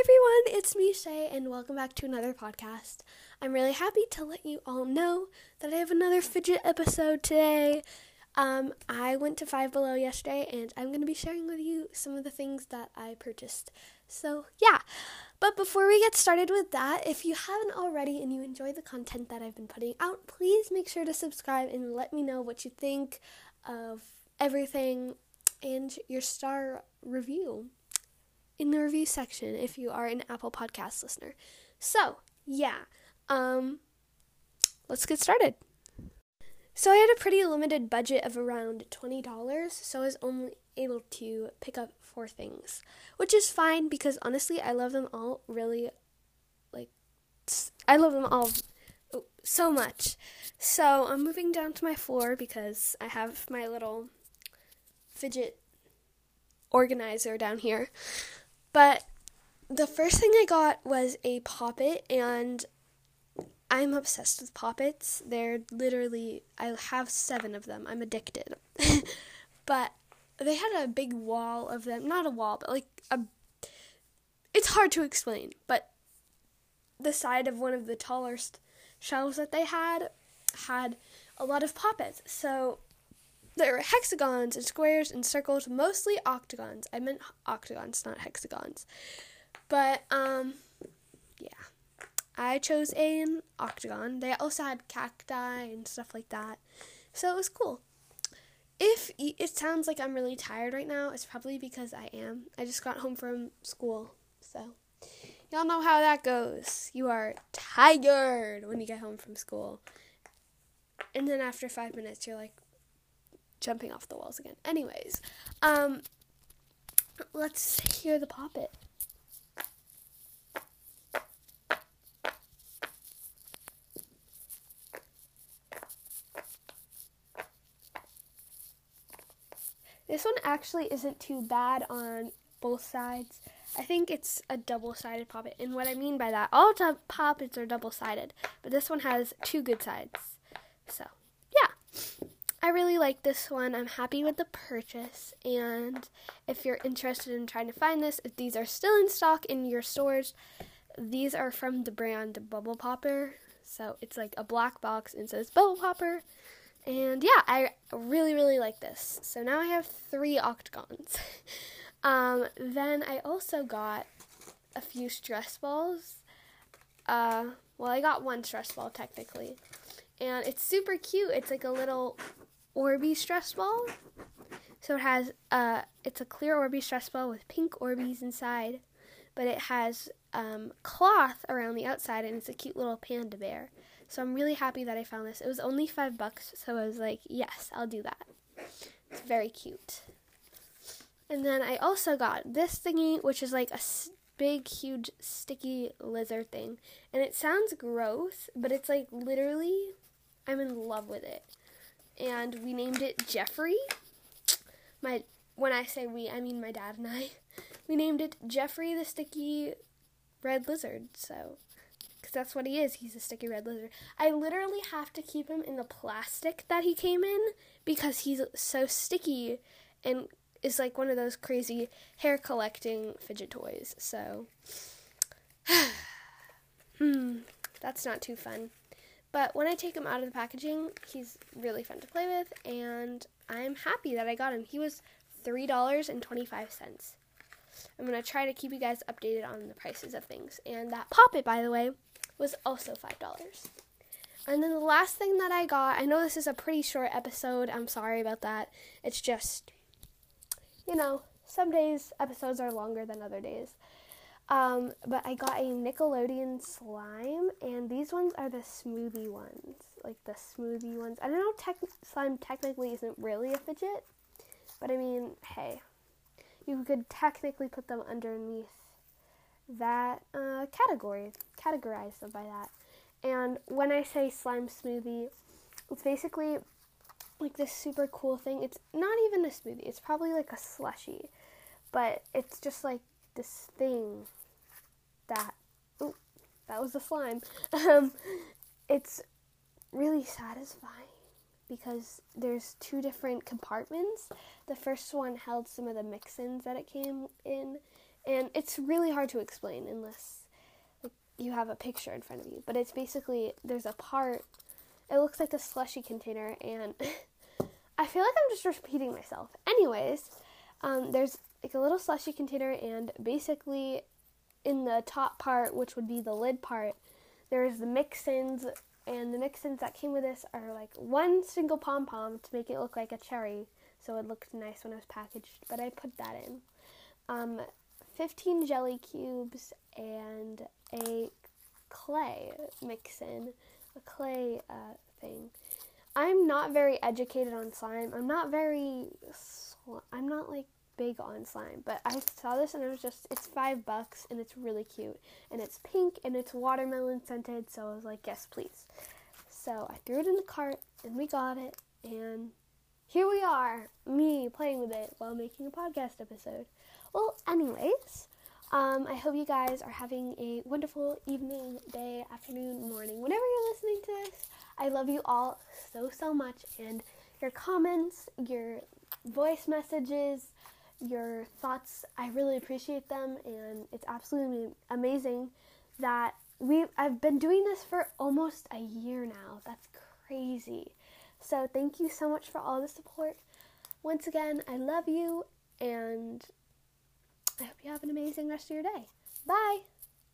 everyone, it's me, Shay, and welcome back to another podcast. I'm really happy to let you all know that I have another fidget episode today. Um, I went to Five Below yesterday, and I'm going to be sharing with you some of the things that I purchased. So, yeah. But before we get started with that, if you haven't already and you enjoy the content that I've been putting out, please make sure to subscribe and let me know what you think of everything and your star review in the review section if you are an Apple Podcast listener. So, yeah, um, let's get started. So, I had a pretty limited budget of around $20, so I was only able to pick up four things, which is fine because honestly, I love them all really, like, I love them all so much. So, I'm moving down to my floor because I have my little fidget organizer down here. But the first thing I got was a poppet, and I'm obsessed with poppets. They're literally, I have seven of them. I'm addicted. but they had a big wall of them. Not a wall, but like a. It's hard to explain, but the side of one of the tallest shelves that they had had a lot of poppets. So there were hexagons and squares and circles, mostly octagons. I meant octagons, not hexagons. But um yeah. I chose an octagon. They also had cacti and stuff like that. So it was cool. If it sounds like I'm really tired right now, it's probably because I am. I just got home from school. So y'all know how that goes. You are tired when you get home from school. And then after 5 minutes you're like, jumping off the walls again. Anyways, um, let's hear the poppet. This one actually isn't too bad on both sides. I think it's a double-sided poppet. And what I mean by that, all t- poppets are double-sided, but this one has two good sides. So, yeah. I really like this one. I'm happy with the purchase. And if you're interested in trying to find this, if these are still in stock in your stores, these are from the brand Bubble Popper. So it's like a black box and says Bubble Popper. And yeah, I really, really like this. So now I have three octagons. um, then I also got a few stress balls. Uh, well, I got one stress ball technically. And it's super cute. It's like a little Orbeez stress ball. So it has uh it's a clear Orbeez stress ball with pink Orbeez inside, but it has um, cloth around the outside and it's a cute little panda bear. So I'm really happy that I found this. It was only five bucks, so I was like, yes, I'll do that. It's very cute. And then I also got this thingy, which is like a big, huge, sticky lizard thing. And it sounds gross, but it's like literally, I'm in love with it and we named it Jeffrey. My when I say we, I mean my dad and I. We named it Jeffrey the Sticky Red Lizard. So, because that's what he is. He's a sticky red lizard. I literally have to keep him in the plastic that he came in because he's so sticky and is like one of those crazy hair collecting fidget toys. So, hmm, that's not too fun. But when I take him out of the packaging, he's really fun to play with, and I'm happy that I got him. He was $3.25. I'm going to try to keep you guys updated on the prices of things. And that Poppet, by the way, was also $5. And then the last thing that I got, I know this is a pretty short episode. I'm sorry about that. It's just, you know, some days episodes are longer than other days. Um, but I got a Nickelodeon slime, and these ones are the smoothie ones, like the smoothie ones. I don't know, tech- slime technically isn't really a fidget, but I mean, hey, you could technically put them underneath that uh, category, categorize them by that. And when I say slime smoothie, it's basically like this super cool thing. It's not even a smoothie, it's probably like a slushy, but it's just like this thing that. Ooh, that was the slime. Um, it's really satisfying because there's two different compartments. The first one held some of the mix-ins that it came in, And it's really hard to explain unless you have a picture in front of you. But it's basically there's a part. It looks like a slushy container, and I feel like I'm just repeating myself. Anyways, um, there's like a little slushy container, and basically in the top part, which would be the lid part, there's the mix-ins, and the mix-ins that came with this are like one single pom pom to make it look like a cherry, so it looked nice when it was packaged. But I put that in. Um, 15 jelly cubes and a clay mix-in, a clay uh, thing. I'm not very educated on slime. I'm not very. Sl- I'm not like big on slime, but I saw this and it was just, it's five bucks and it's really cute. And it's pink and it's watermelon scented, so I was like, yes, please. So I threw it in the cart and we got it, and here we are, me playing with it while making a podcast episode. Well, anyways, um, I hope you guys are having a wonderful evening, day, afternoon, morning, whenever you're listening to this. I love you all so, so much, and your comments, your voice messages, your thoughts. I really appreciate them, and it's absolutely amazing that we I've been doing this for almost a year now. That's crazy. So thank you so much for all the support. Once again, I love you, and I hope you have an amazing rest of your day. Bye.